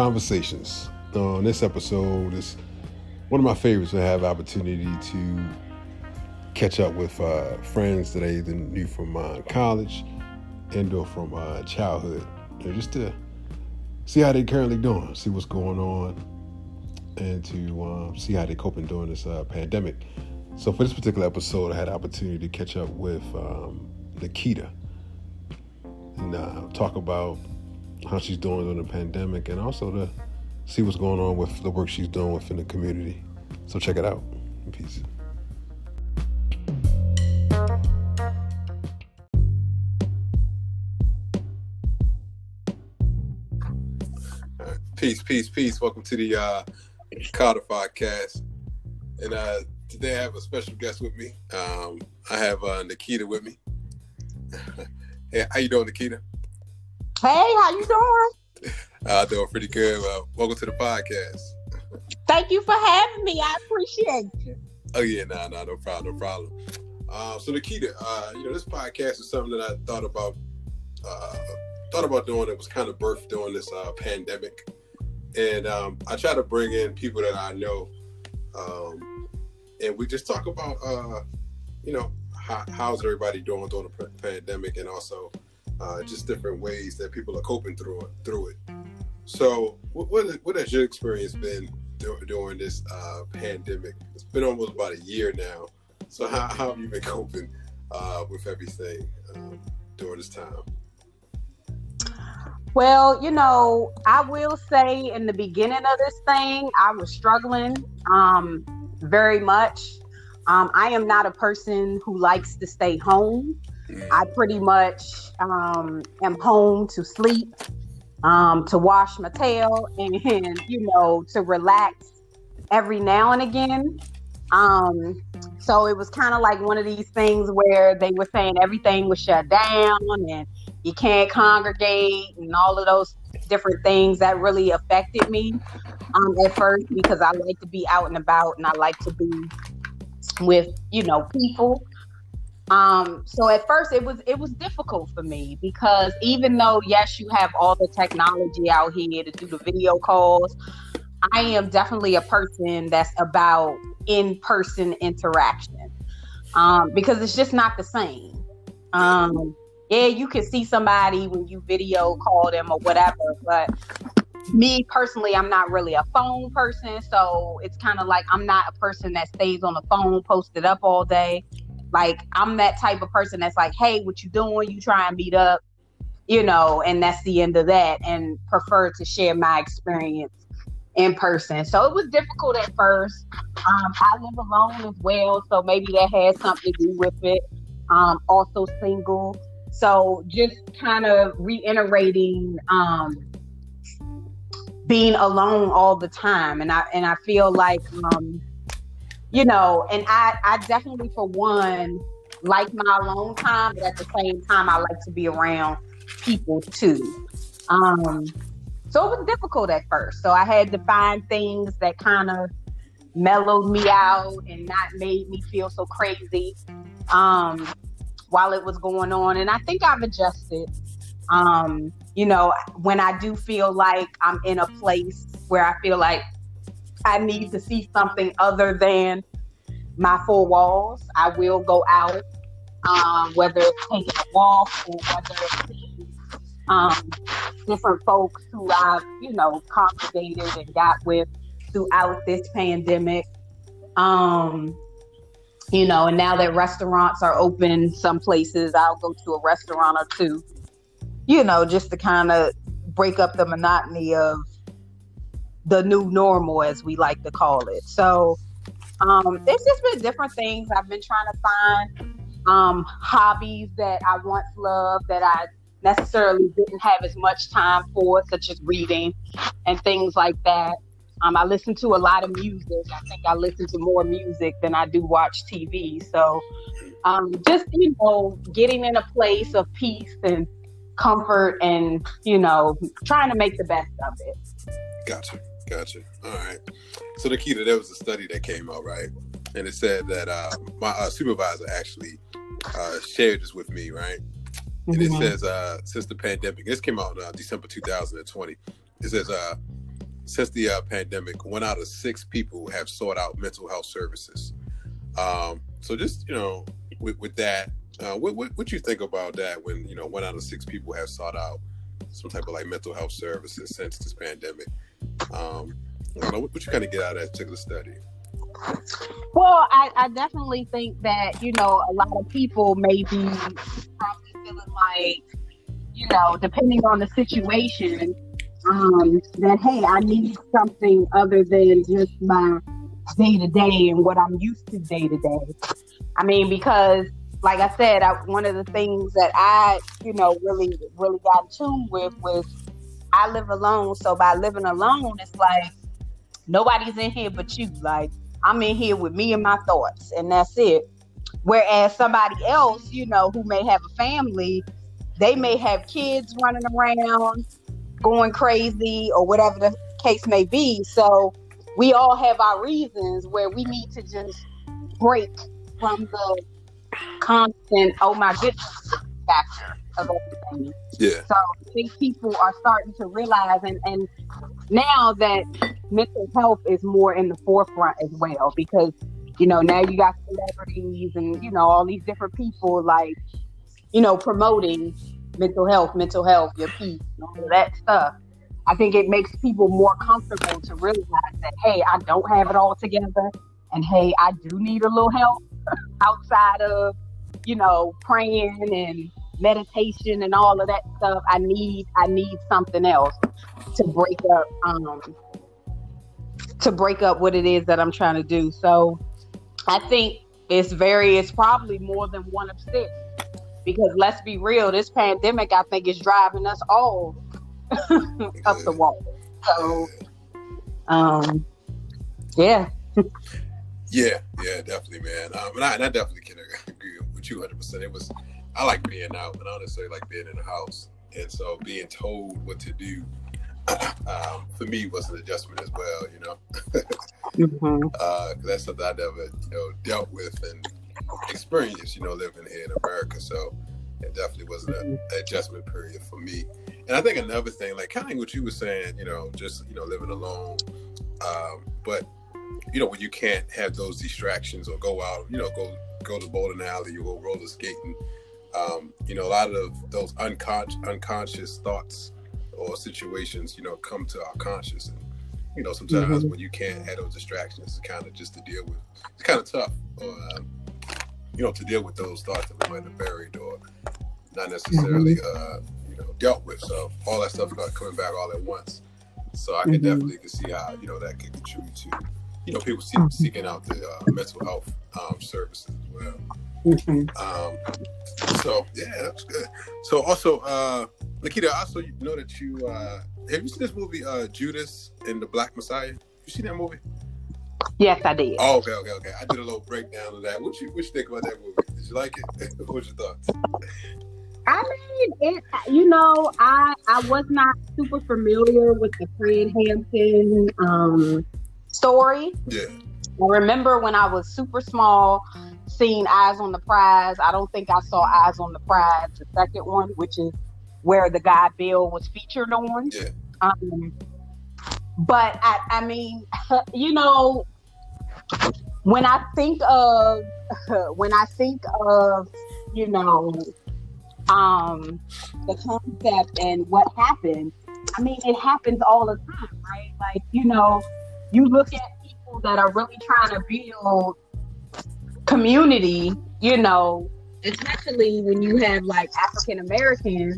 conversations. On this episode, is one of my favorites. I have opportunity to catch up with uh, friends that I either knew from uh, college and or from uh, childhood, you know, just to see how they're currently doing, see what's going on, and to um, see how they're coping during this uh, pandemic. So for this particular episode, I had opportunity to catch up with um, Nikita and uh, talk about how she's doing during the pandemic, and also to see what's going on with the work she's doing within the community. So check it out. Peace. Peace, peace, peace. Welcome to the uh, Codified Cast. And uh, today I have a special guest with me. Um, I have uh, Nikita with me. hey, how you doing, Nikita? Hey, how you doing? Uh, doing pretty good. Uh, welcome to the podcast. Thank you for having me. I appreciate you. Oh yeah, nah, nah, no problem, no problem. Uh, so Nikita, uh, you know, this podcast is something that I thought about, uh, thought about doing. It was kind of birthed during this uh, pandemic, and um, I try to bring in people that I know, um, and we just talk about, uh, you know, how, how's everybody doing during the pandemic, and also uh, just different ways that people are coping through it. Through it. So, what what, what has your experience been during this uh, pandemic? It's been almost about a year now. So, how, how have you been coping uh, with everything um, during this time? Well, you know, I will say in the beginning of this thing, I was struggling um, very much. Um, I am not a person who likes to stay home. I pretty much um, am home to sleep, um, to wash my tail, and you know to relax every now and again. Um, so it was kind of like one of these things where they were saying everything was shut down and you can't congregate and all of those different things that really affected me um, at first because I like to be out and about and I like to be with you know people um, so at first it was it was difficult for me because even though yes you have all the technology out here to do the video calls, I am definitely a person that's about in-person interaction. Um, because it's just not the same. Um, yeah, you can see somebody when you video call them or whatever, but me personally, I'm not really a phone person, so it's kind of like I'm not a person that stays on the phone posted up all day. Like I'm that type of person that's like, hey, what you doing? You try and meet up, you know, and that's the end of that. And prefer to share my experience in person. So it was difficult at first. Um, I live alone as well, so maybe that had something to do with it. Um, also single, so just kind of reiterating um, being alone all the time, and I and I feel like um, you know, and I, I definitely, for one, like my alone time, but at the same time, I like to be around people too. Um, so it was difficult at first. So I had to find things that kind of mellowed me out and not made me feel so crazy um, while it was going on. And I think I've adjusted. Um, you know, when I do feel like I'm in a place where I feel like I need to see something other than my four walls. I will go out, um, whether it's taking a walk or whether it's um, different folks who I've, you know, congregated and got with throughout this pandemic. Um, you know, and now that restaurants are open, some places I'll go to a restaurant or two, you know, just to kind of break up the monotony of the new normal, as we like to call it. So um, it's just been different things. I've been trying to find um, hobbies that I once loved that I necessarily didn't have as much time for, such as reading and things like that. Um, I listen to a lot of music. I think I listen to more music than I do watch TV. So, um, just you know, getting in a place of peace and comfort, and you know, trying to make the best of it. Gotcha. Gotcha. All right. So the key Nikita, there was a study that came out, right? And it said that uh, my uh, supervisor actually uh, shared this with me, right? And mm-hmm. it says uh, since the pandemic, this came out uh, December 2020. It says uh, since the uh, pandemic, one out of six people have sought out mental health services. Um, so just you know, with, with that, uh, what, what what you think about that? When you know, one out of six people have sought out some type of like mental health services since this pandemic. Um, what, what you kind of get out of that particular study. Well, I, I definitely think that you know a lot of people may be probably feeling like you know, depending on the situation, um, that hey, I need something other than just my day to day and what I'm used to day to day. I mean, because like I said, I, one of the things that I, you know, really, really got in tune with was I live alone. So by living alone, it's like nobody's in here but you. Like I'm in here with me and my thoughts, and that's it. Whereas somebody else, you know, who may have a family, they may have kids running around, going crazy, or whatever the case may be. So we all have our reasons where we need to just break from the constant, oh my goodness, factor of everything. Yeah. So I think people are starting to realize, and, and now that mental health is more in the forefront as well, because you know now you got celebrities and you know all these different people like you know, promoting mental health, mental health, your peace, all that stuff. I think it makes people more comfortable to realize that, hey, I don't have it all together. And hey, I do need a little help outside of, you know, praying and meditation and all of that stuff. I need I need something else to break up um to break up what it is that I'm trying to do. So I think it's very it's probably more than one of six because let's be real, this pandemic I think is driving us all up the wall. So, um, yeah. yeah, yeah, definitely, man. Um, and I, and I definitely can agree with you 100. percent It was I like being out, and honestly, like being in the house, and so being told what to do. Um, for me was an adjustment as well, you know. mm-hmm. uh, that's something I never, you know, dealt with and experience, you know, living here in America. So it definitely was an mm-hmm. adjustment period for me. And I think another thing, like kind of what you were saying, you know, just you know, living alone. Um, but you know, when you can't have those distractions or go out, you know, go go to bowling alley or go roller skating. Um, you know, a lot of those unconscious unconscious thoughts or situations, you know, come to our conscious. And, you know, sometimes mm-hmm. when you can't have those distractions, it's kind of just to deal with. It's kind of tough. Or, um, you know, to deal with those thoughts that we might have buried or not necessarily, mm-hmm. uh, you know, dealt with. So all that stuff got coming back all at once. So I can mm-hmm. definitely see how you know that could contribute to, you know, people seek, seeking out the uh, mental health um, services as well. Mm-hmm. Um, so yeah, that's good. So also, uh, Nikita, I also know that you uh, have you seen this movie uh, Judas and the Black Messiah? You seen that movie? Yes, I did. Oh, okay, okay, okay. I did a little breakdown of that. What you what you think about that movie? Did you like it? what was your thoughts? I mean, it. You know, I I was not super familiar with the Fred Hampton um, story. Yeah. I remember when I was super small, seeing Eyes on the Prize. I don't think I saw Eyes on the Prize, the second one, which is where the guy Bill was featured on. Yeah. Um, but I, I mean, you know, when I think of when I think of you know um, the concept and what happened, I mean, it happens all the time, right? Like you know, you look at people that are really trying to build community, you know, especially when you have like African Americans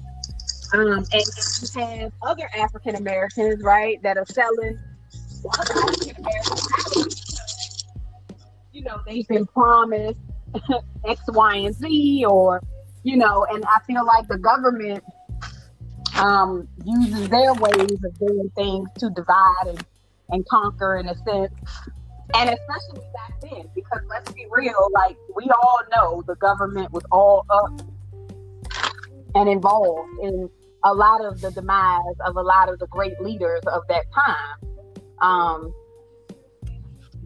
um, and you have other African Americans, right, that are selling you know, they've been promised X, Y, and Z, or, you know, and I feel like the government um, uses their ways of doing things to divide and, and conquer in a sense. And especially back then, because let's be real, like we all know the government was all up and involved in a lot of the demise of a lot of the great leaders of that time. Um,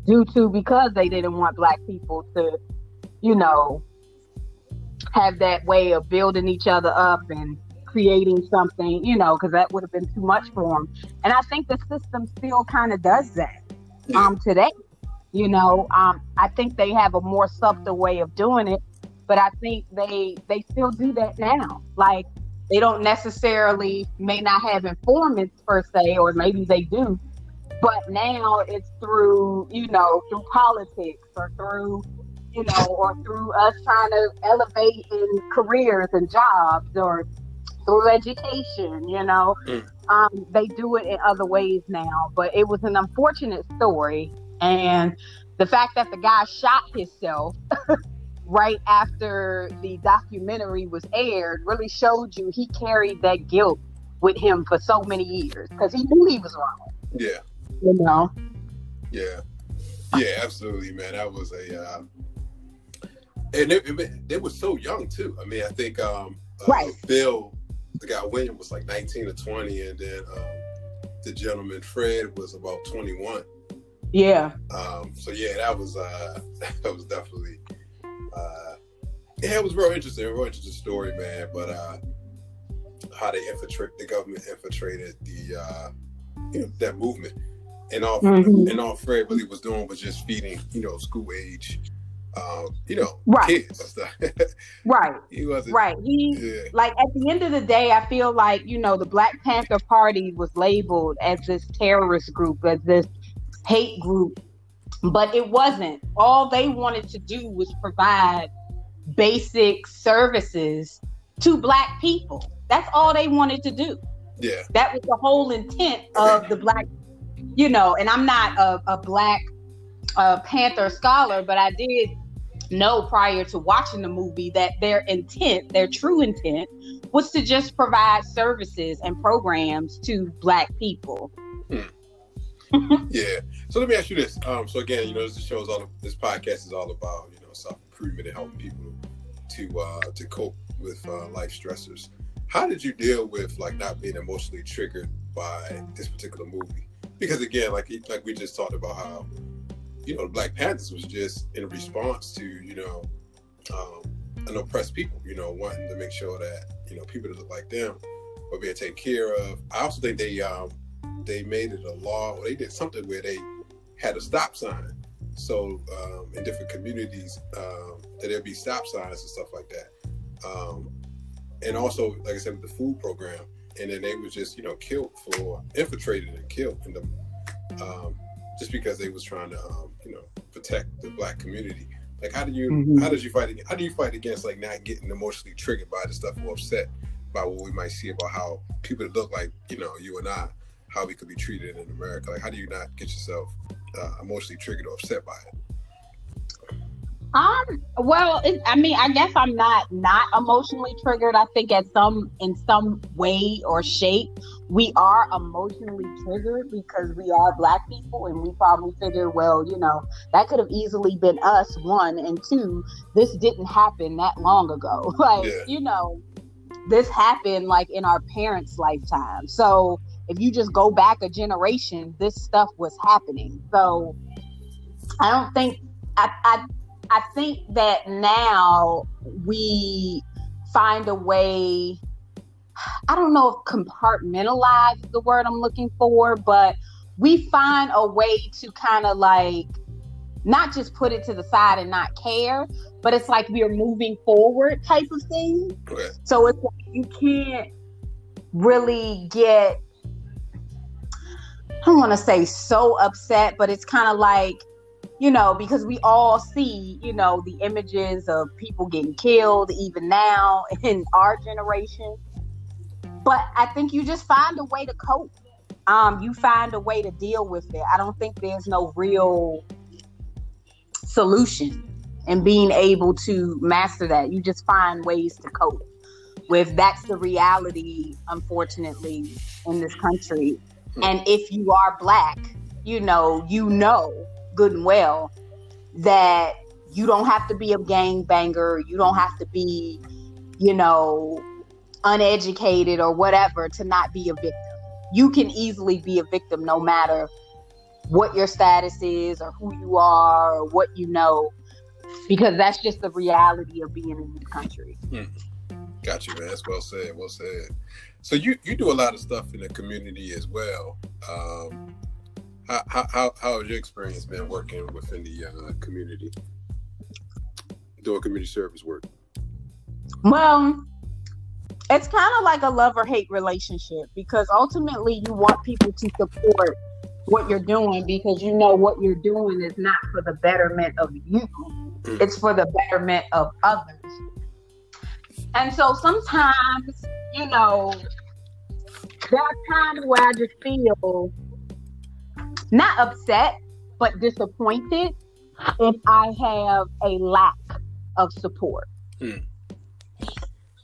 due to because they didn't want black people to, you know, have that way of building each other up and creating something, you know, because that would have been too much for them. And I think the system still kind of does that um, today. You know, um, I think they have a more subtle way of doing it, but I think they they still do that now. Like they don't necessarily may not have informants per se, or maybe they do, but now it's through you know through politics or through you know or through us trying to elevate in careers and jobs or through education you know mm. um, they do it in other ways now but it was an unfortunate story and the fact that the guy shot himself right after the documentary was aired really showed you he carried that guilt with him for so many years because he knew he was wrong. Yeah. You know? Yeah. Yeah, absolutely, man. That was a, uh, and it, it, it, was so young too. I mean, I think um, uh, right. Bill, the guy William, was like 19 or 20, and then um, the gentleman Fred was about 21. Yeah. Um, so yeah, that was uh, that was definitely uh, yeah, it was real interesting, real interesting story, man. But uh, how they infiltrate the government infiltrated the uh, you know that movement, and all mm-hmm. and all Fred really was doing was just feeding you know school age. Um, you know, right. kids right. He wasn't right. He yeah. like at the end of the day, I feel like you know the Black Panther Party was labeled as this terrorist group, as this hate group but it wasn't. All they wanted to do was provide basic services to black people. That's all they wanted to do. Yeah. That was the whole intent of the black, you know, and I'm not a, a black uh, Panther scholar, but I did know prior to watching the movie that their intent, their true intent, was to just provide services and programs to black people. Hmm. yeah. So let me ask you this. Um, so again, you know, this show is all this podcast is all about you know self improvement and helping people to uh, to cope with uh, life stressors. How did you deal with like not being emotionally triggered by this particular movie? Because again, like like we just talked about how you know the Black Panthers was just in response to you know um, an oppressed people, you know, wanting to make sure that you know people that look like them are being taken care of. I also think they um, they made it a law, or they did something where they had a stop sign. So um, in different communities, um, that there'd be stop signs and stuff like that. Um, and also, like I said, with the food program, and then they was just you know killed for infiltrated and killed in them, um, just because they was trying to um, you know protect the black community. Like how do you mm-hmm. how did you fight how do you fight against like not getting emotionally triggered by the stuff or upset by what we might see about how people that look like you know you and I how we could be treated in America? Like, how do you not get yourself uh, emotionally triggered or upset by it? Um. Well, it, I mean, I guess I'm not not emotionally triggered. I think at some in some way or shape, we are emotionally triggered because we are black people, and we probably figure, well, you know, that could have easily been us. One and two, this didn't happen that long ago. like, yeah. you know, this happened like in our parents' lifetime. So if you just go back a generation, this stuff was happening. So I don't think I I, I think that now we find a way I don't know if compartmentalize is the word I'm looking for, but we find a way to kind of like not just put it to the side and not care, but it's like we are moving forward type of thing. So it's like you can't really get I don't want to say so upset, but it's kind of like, you know, because we all see, you know, the images of people getting killed even now in our generation. But I think you just find a way to cope. Um, you find a way to deal with it. I don't think there's no real solution in being able to master that. You just find ways to cope with that's the reality, unfortunately, in this country and if you are black, you know, you know good and well that you don't have to be a gang banger, you don't have to be, you know, uneducated or whatever to not be a victim. You can easily be a victim no matter what your status is or who you are or what you know because that's just the reality of being in this country. Hmm. Got you, man. That's well said. Well said. So you you do a lot of stuff in the community as well. Um, how, how, how has your experience been working within the uh, community, doing community service work? Well, it's kind of like a love or hate relationship because ultimately you want people to support what you're doing because you know what you're doing is not for the betterment of you, mm. it's for the betterment of others. And so sometimes, you know, there are times where I just feel not upset, but disappointed if I have a lack of support. Hmm.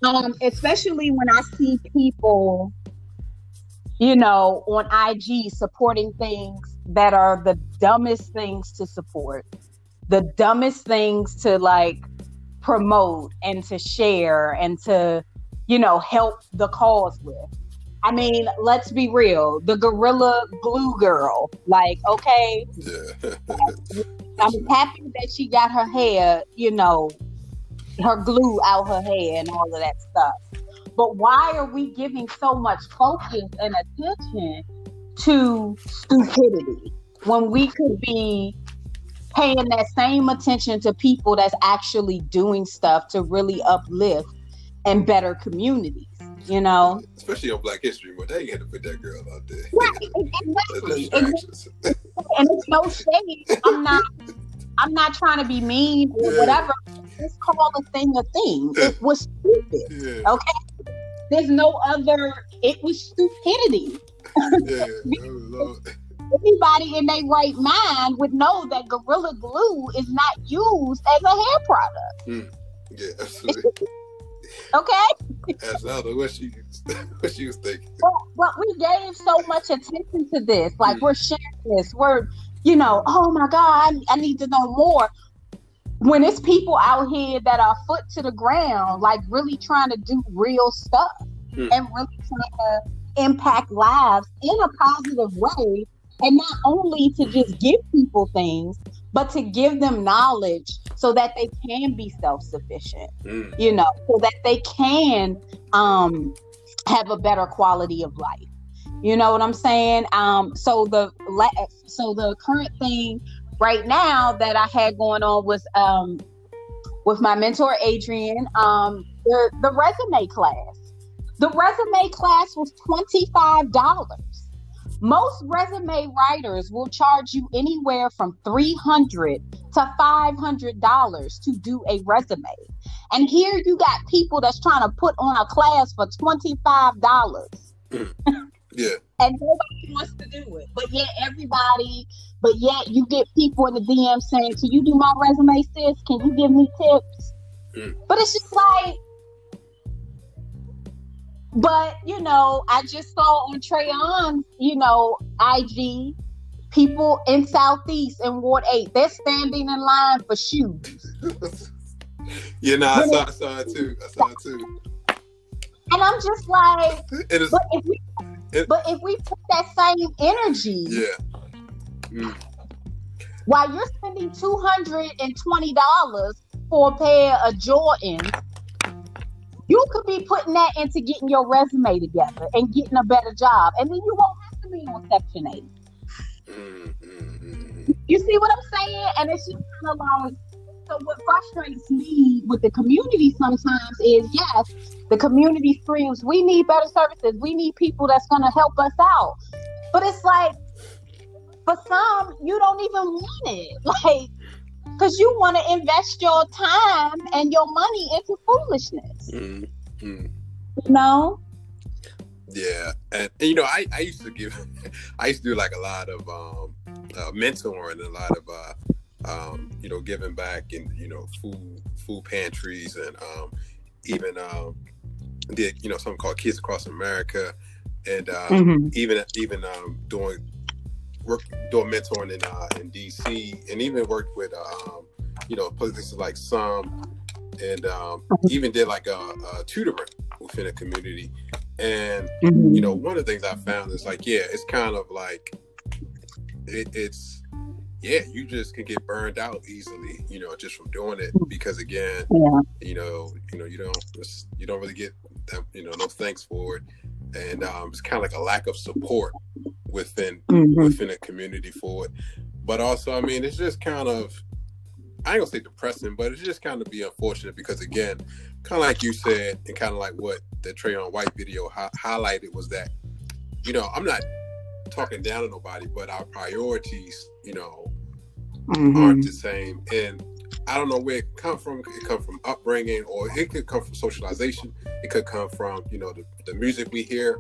Um, especially when I see people, you know, on IG supporting things that are the dumbest things to support, the dumbest things to like promote and to share and to, you know, help the cause with. I mean, let's be real. The Gorilla Glue Girl, like, okay, yeah. I'm happy that she got her hair, you know, her glue out her hair and all of that stuff. But why are we giving so much focus and attention to stupidity when we could be paying that same attention to people that's actually doing stuff to really uplift and better communities? you know. Especially on Black History Month, they had to put that girl out there. Right, exactly. and it's no shade. I'm not. I'm not trying to be mean or yeah. whatever. Just call the thing a thing. It was stupid. Yeah. Okay. There's no other. It was stupidity. yeah. Oh, Anybody in their right mind would know that Gorilla Glue is not used as a hair product. Mm. Yeah, absolutely. okay. That's not what she what she was thinking. Well, well, we gave so much attention to this. Like mm. we're sharing this. We're you know, oh my God, I, I need to know more. When it's people out here that are foot to the ground, like really trying to do real stuff mm. and really trying to impact lives in a positive way, and not only to just give people things, but to give them knowledge so that they can be self-sufficient mm. you know so that they can um have a better quality of life you know what I'm saying? Um, so the so the current thing right now that I had going on was um, with my mentor Adrian, um, the the resume class. The resume class was twenty five dollars. Most resume writers will charge you anywhere from 300 to five hundred dollars to do a resume, and here you got people that's trying to put on a class for twenty five dollars. Yeah. And nobody wants to do it. But yet everybody, but yet you get people in the DM saying, Can you do my resume, sis? Can you give me tips? Mm. But it's just like but you know, I just saw on Trayon, you know, IG, people in Southeast in Ward 8, they're standing in line for shoes. yeah, no, I saw, I saw it too. I saw it too. And I'm just like, but if we it, but if we put that same energy, yeah. Mm. While you're spending two hundred and twenty dollars for a pair of Jordans, you could be putting that into getting your resume together and getting a better job, and then you won't have to be on Section Eight. Mm-hmm. You see what I'm saying? And it's just kind of like so what frustrates me with the community sometimes is yes, the community screams, we need better services, we need people that's gonna help us out. But it's like for some, you don't even want it. Like because you want to invest your time and your money into foolishness. Mm-hmm. You know? Yeah, and, and, you know, I, I used to give, I used to do like a lot of um, uh, mentoring and a lot of uh, um, you know, giving back and you know, food food pantries and um, even um, did you know something called Kids Across America, and um, mm-hmm. even even um, doing work doing mentoring in uh, in DC, and even worked with um, you know places like some, and um, mm-hmm. even did like a, a tutoring within a community. And mm-hmm. you know, one of the things I found is like, yeah, it's kind of like it, it's yeah, you just can get burned out easily, you know, just from doing it Mm. because again, Yeah. you know, you know, you don't you don't really get that, you know, no thanks for it, and um, it's kind of like a lack of support within Mhm. within a community for it. But also, I mean, it's just kind of I ain't gonna say depressing, but it's just kind of be unfortunate because again, kind of like you said, and kind of like what the Trayon White video hi- highlighted was that, you know, I'm not talking down on nobody, but our priorities, you know, Mhm. aren't the same. And I don't know where it come from. It come from upbringing, or it could come from socialization. It could come from you know the, the music we hear.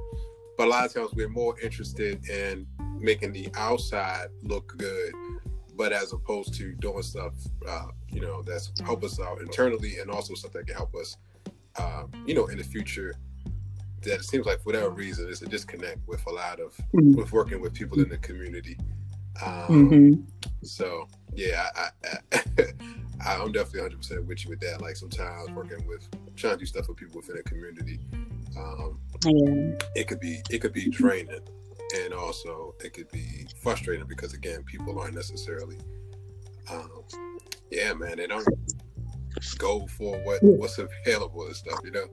But a lot of times we're more interested in making the outside look good, but as opposed to doing stuff, uh, you know, that's help us out internally, and also stuff that can help us, uh, you know, in the future. That it seems like for whatever reason, there's a disconnect with a lot of Mhm. with working with people in the community. Um, Mhm. so yeah, I, I, I I'm definitely 100 percent with you with that. Like sometimes working with trying to do stuff with people within a community, um, Yeah. it could be it could be draining, and also it could be frustrating because again, people aren't necessarily, um, yeah, man, they don't go for what what's available and stuff, you know.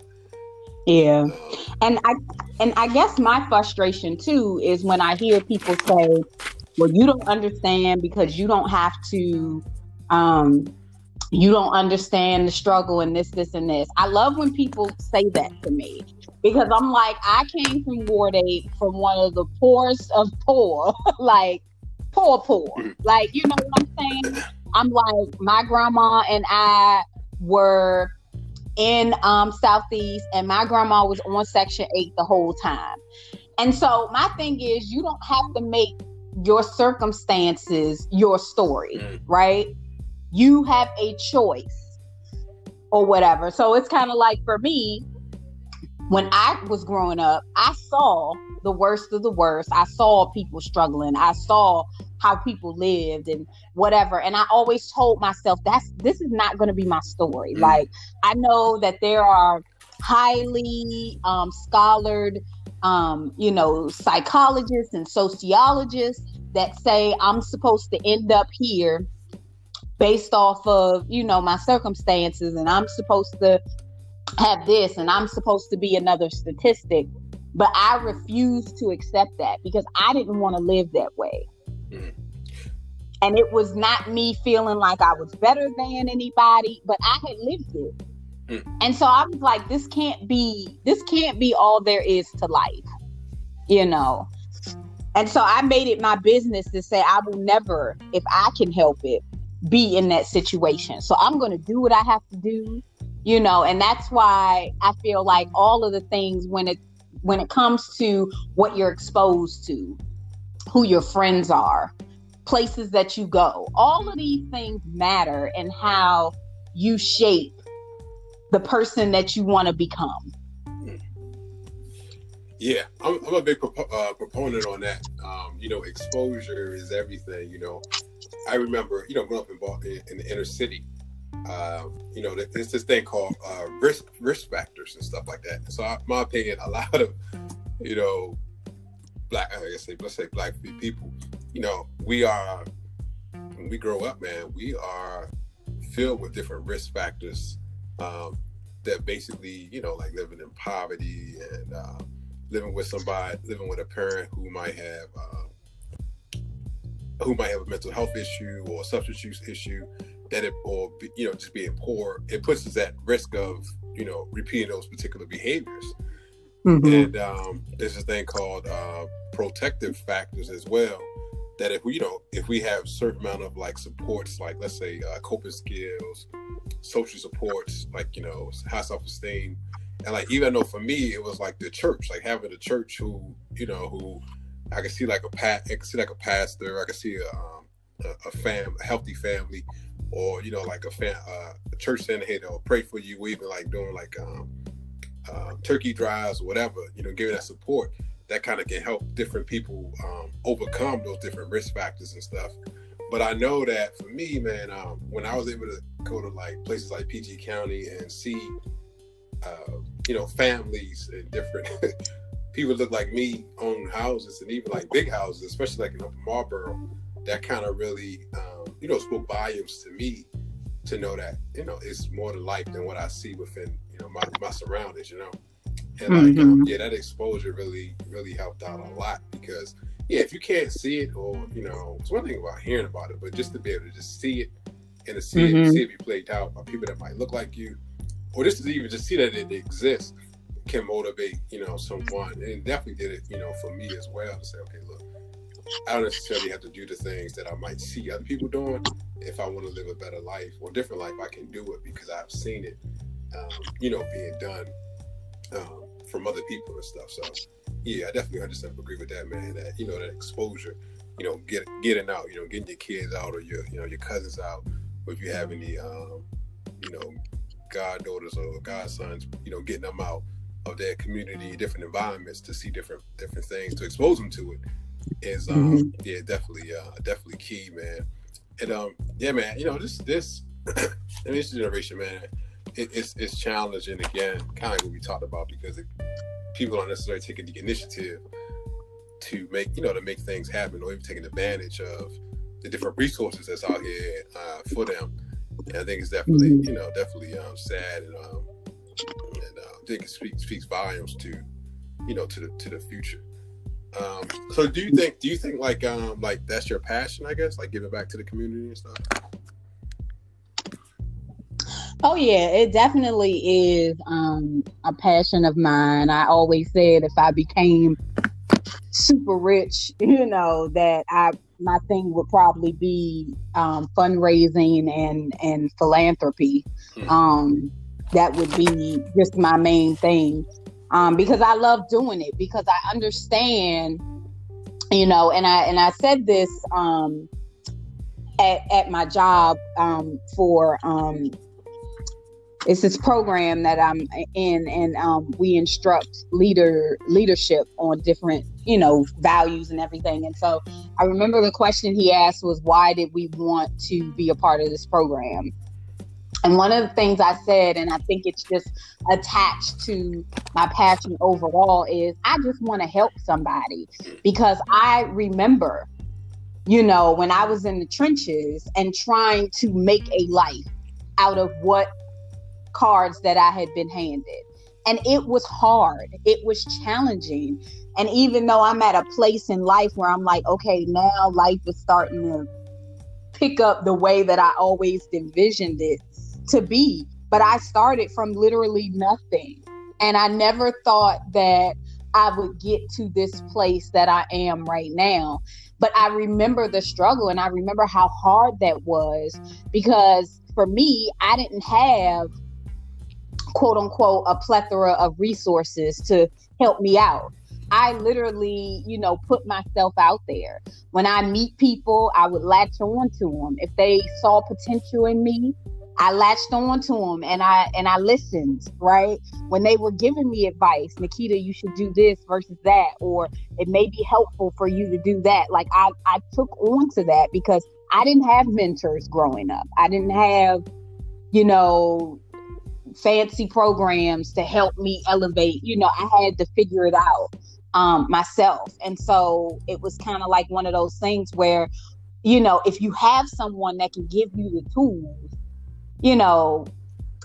Yeah. Um, and I and I guess my frustration too is when I hear people say, "Well, you don't understand because you don't have to um you don't understand the struggle and this this and this." I love when people say that to me because I'm like, I came from Ward 8 from one of the poorest of poor, like poor poor. Like, you know what I'm saying? I'm like my grandma and I were in um southeast and my grandma was on section 8 the whole time and so my thing is you don't have to make your circumstances your story Mm. right you have a choice or whatever so it's kind of like for me when i was growing up i saw the worst of the worst. I saw people struggling. I saw how people lived and whatever. And i always told myself that's this is not going to be my story. Mm. like i know that there are highly um scholared um you know psychologists and sociologists that say i'm supposed to end up here based off of you know my circumstances and i'm supposed to have this and i'm supposed to be another statistic but i refuse to accept that because i didn't want to live that way Mhm. and it was not me feeling like I was better than anybody, but I had lived it. Mm. And so I was like, this can't be this can't be all there is to life, you know. And so I made it my business to say I will never, if I can help it, be in that situation. So I'm gonna do what I have to do, you know, and that's why I feel like all of the things when it when it comes to what you're exposed to, who your friends are, places that you go. All of these things matter and how you shape the person that you want to become. Yeah, I'm, I'm a big propo- uh, proponent on that. Um, you know, exposure is everything. You know, I remember, you know, growing up in, in, in the inner city. Uh, you know, there's this thing called uh, risk risk factors and stuff like that. So, I, my opinion, a lot of, you know, black, I guess let's say black people, you know, we are when we grow up, man, we are filled with different risk factors um, that basically, you know, like living in poverty and uh, living with somebody, living with a parent who might have uh, who might have a mental health issue or substance use issue, that it or you know just being poor, it puts us at risk of you know repeating those particular behaviors. And um, there's a thing called uh, protective factors as well. That if we, you know, if we have certain amount of like supports, like let's say uh, coping skills, social supports, like you know, high self esteem, and like even though for me it was like the church, like having a church who, you know, who I can see like a pat, I can see like a pastor, I can see a um, a, fam, healthy family, or you know, like a fam, uh, a church saying, hey, they'll pray for you, or even like doing like um, uh, turkey drives or whatever, you know, giving that support, that kind of can help different people um, overcome those different risk factors and stuff. But I know that for me, man, um, when I was able to go to like places like PG County and see, uh, you know, families and different people look like me own houses and even like big houses, especially like in Marlboro, that kind of really, um, you know, spoke volumes to me to know that you know it's more to life than what I see within you know my, my surroundings. You know, and like mm-hmm. um, yeah, that exposure really really helped out a lot because yeah, if you can't see it or you know, it's one thing about hearing about it, but just to be able to just see it and to see mm-hmm. it, see it be played out by people that might look like you, or just to even just see that it exists can motivate you know someone, and it definitely did it you know for me as well to say, okay, look, I don't necessarily have to do the things that I might see other people doing. If I want to live a better life or different life, I can do it because I've seen it, um, you know, being done um, from other people and stuff. So, yeah, I definitely 100 agree with that, man. That you know, that exposure, you know, get getting out, you know, getting your kids out or your, you know, your cousins out, or if you have any, um, you know, goddaughters or godsons, you know, getting them out of their community, different environments to see different different things, to expose them to it is um mm-hmm. yeah definitely uh definitely key man and um yeah man you know this this I mean, this generation man it, it's it's challenging again kind of what we talked about because it, people aren't necessarily taking the initiative to make you know to make things happen or even taking advantage of the different resources that's out here uh, for them and i think it's definitely mm-hmm. you know definitely um sad and um and uh, i think it speaks speaks volumes to you know to the to the future um, so do you think do you think like um like that's your passion, I guess, like giving back to the community and stuff? Oh yeah, it definitely is um a passion of mine. I always said if I became super rich, you know, that I my thing would probably be um, fundraising and and philanthropy. Hmm. Um, that would be just my main thing um, because I love doing it because I understand, you know, and I and I said this um, at at my job um, for um, it's this program that I'm in, and um, we instruct leader leadership on different, you know, values and everything. And so I remember the question he asked was, "Why did we want to be a part of this program?" And one of the things I said, and I think it's just attached to my passion overall, is I just want to help somebody because I remember, you know, when I was in the trenches and trying to make a life out of what cards that I had been handed. And it was hard, it was challenging. And even though I'm at a place in life where I'm like, okay, now life is starting to pick up the way that I always envisioned it to be. But I started from literally nothing. And I never thought that I would get to this place that I am right now. But I remember the struggle and I remember how hard that was because for me, I didn't have quote unquote a plethora of resources to help me out. I literally, you know, put myself out there. When I meet people, I would latch on to them. If they saw potential in me, I latched on to them and I and I listened, right? When they were giving me advice, Nikita, you should do this versus that, or it may be helpful for you to do that. Like I, I took on to that because I didn't have mentors growing up. I didn't have, you know, fancy programs to help me elevate. You know, I had to figure it out um, myself. And so it was kind of like one of those things where, you know, if you have someone that can give you the tools you know,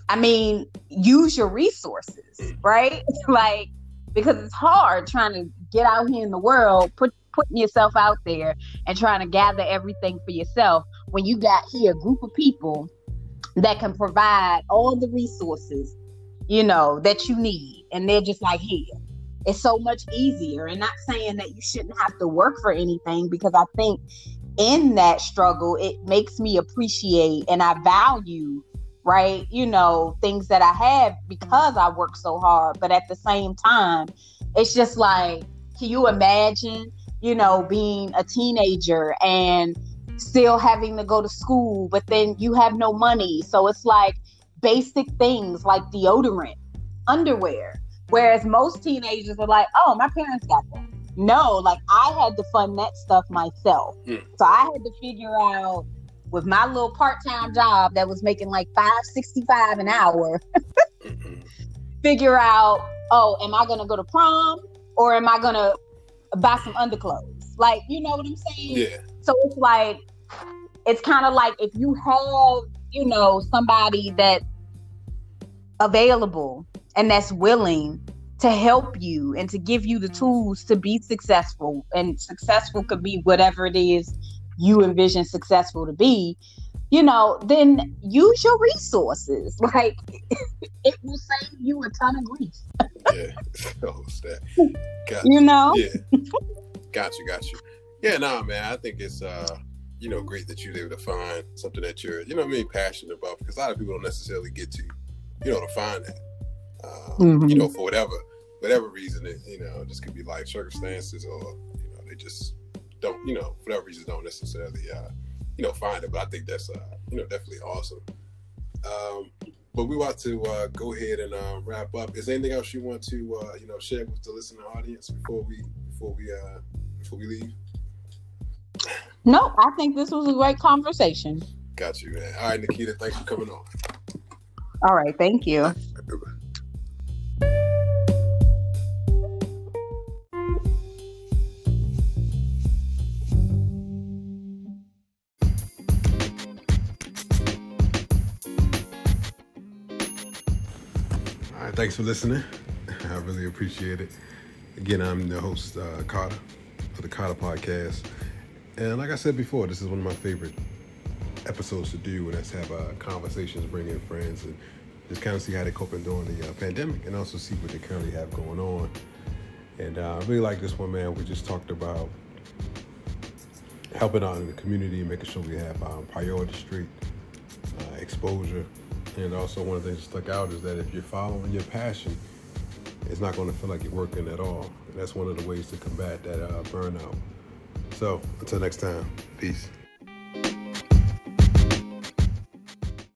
I mean, use your resources, right? like because it's hard trying to get out here in the world, put putting yourself out there and trying to gather everything for yourself when you got here a group of people that can provide all the resources, you know, that you need. And they're just like, here. It's so much easier. And not saying that you shouldn't have to work for anything because I think in that struggle, it makes me appreciate and I value, right? You know, things that I have because I work so hard. But at the same time, it's just like, can you imagine, you know, being a teenager and still having to go to school, but then you have no money. So it's like basic things like deodorant, underwear. Whereas most teenagers are like, oh, my parents got that no, like I had to fund that stuff myself. Mm. So I had to figure out with my little part-time job that was making like 565 an hour figure out oh am i gonna go to prom or am i gonna buy some underclothes like you know what i'm saying yeah So it's like it's kind of like if you have, you know, somebody that available and that's willing to help you and to give you the tools to be successful. And successful could be whatever it is you envision successful to be. You know then use your resources. Like it will save you a ton of grief. Yeah oh, got you know? Yeah. Got you got you yeah nah man i think it's uh you know great that you're able to find something that you're you know I mean passionate about because a lot of people don't necessarily get to you know, to find that. Um, mm-hmm. You know, for whatever whatever reason, it you know, just could be life circumstances, or you know, they just don't, you know, for whatever reason, don't necessarily, uh, you know, find it. But I think that's, uh, you know, definitely awesome. Um, but we want to uh, go ahead and uh, wrap up. Is there anything else you want to, uh, you know, share with the listening audience before we before we uh, before we leave? No, I think this was a great conversation. Got you, man. All right, Nikita, thanks for coming on. All right. Thank you. Thanks for listening. I really appreciate it. Again, I'm the host, uh, Carter, of the Carter Podcast. And like I said before, this is one of my favorite episodes to do, and that's have uh, conversations, bring in friends, and just kind of see how they're coping during the uh, pandemic, and also see what they currently have going on. And uh, I really like this one, man. We just talked about helping out in the community, and making sure we have um, priority street uh, exposure, and also one of the things that stuck out is that if you're following your passion, it's not going to feel like you're working at all. And that's one of the ways to combat that uh, burnout. So until next time, peace.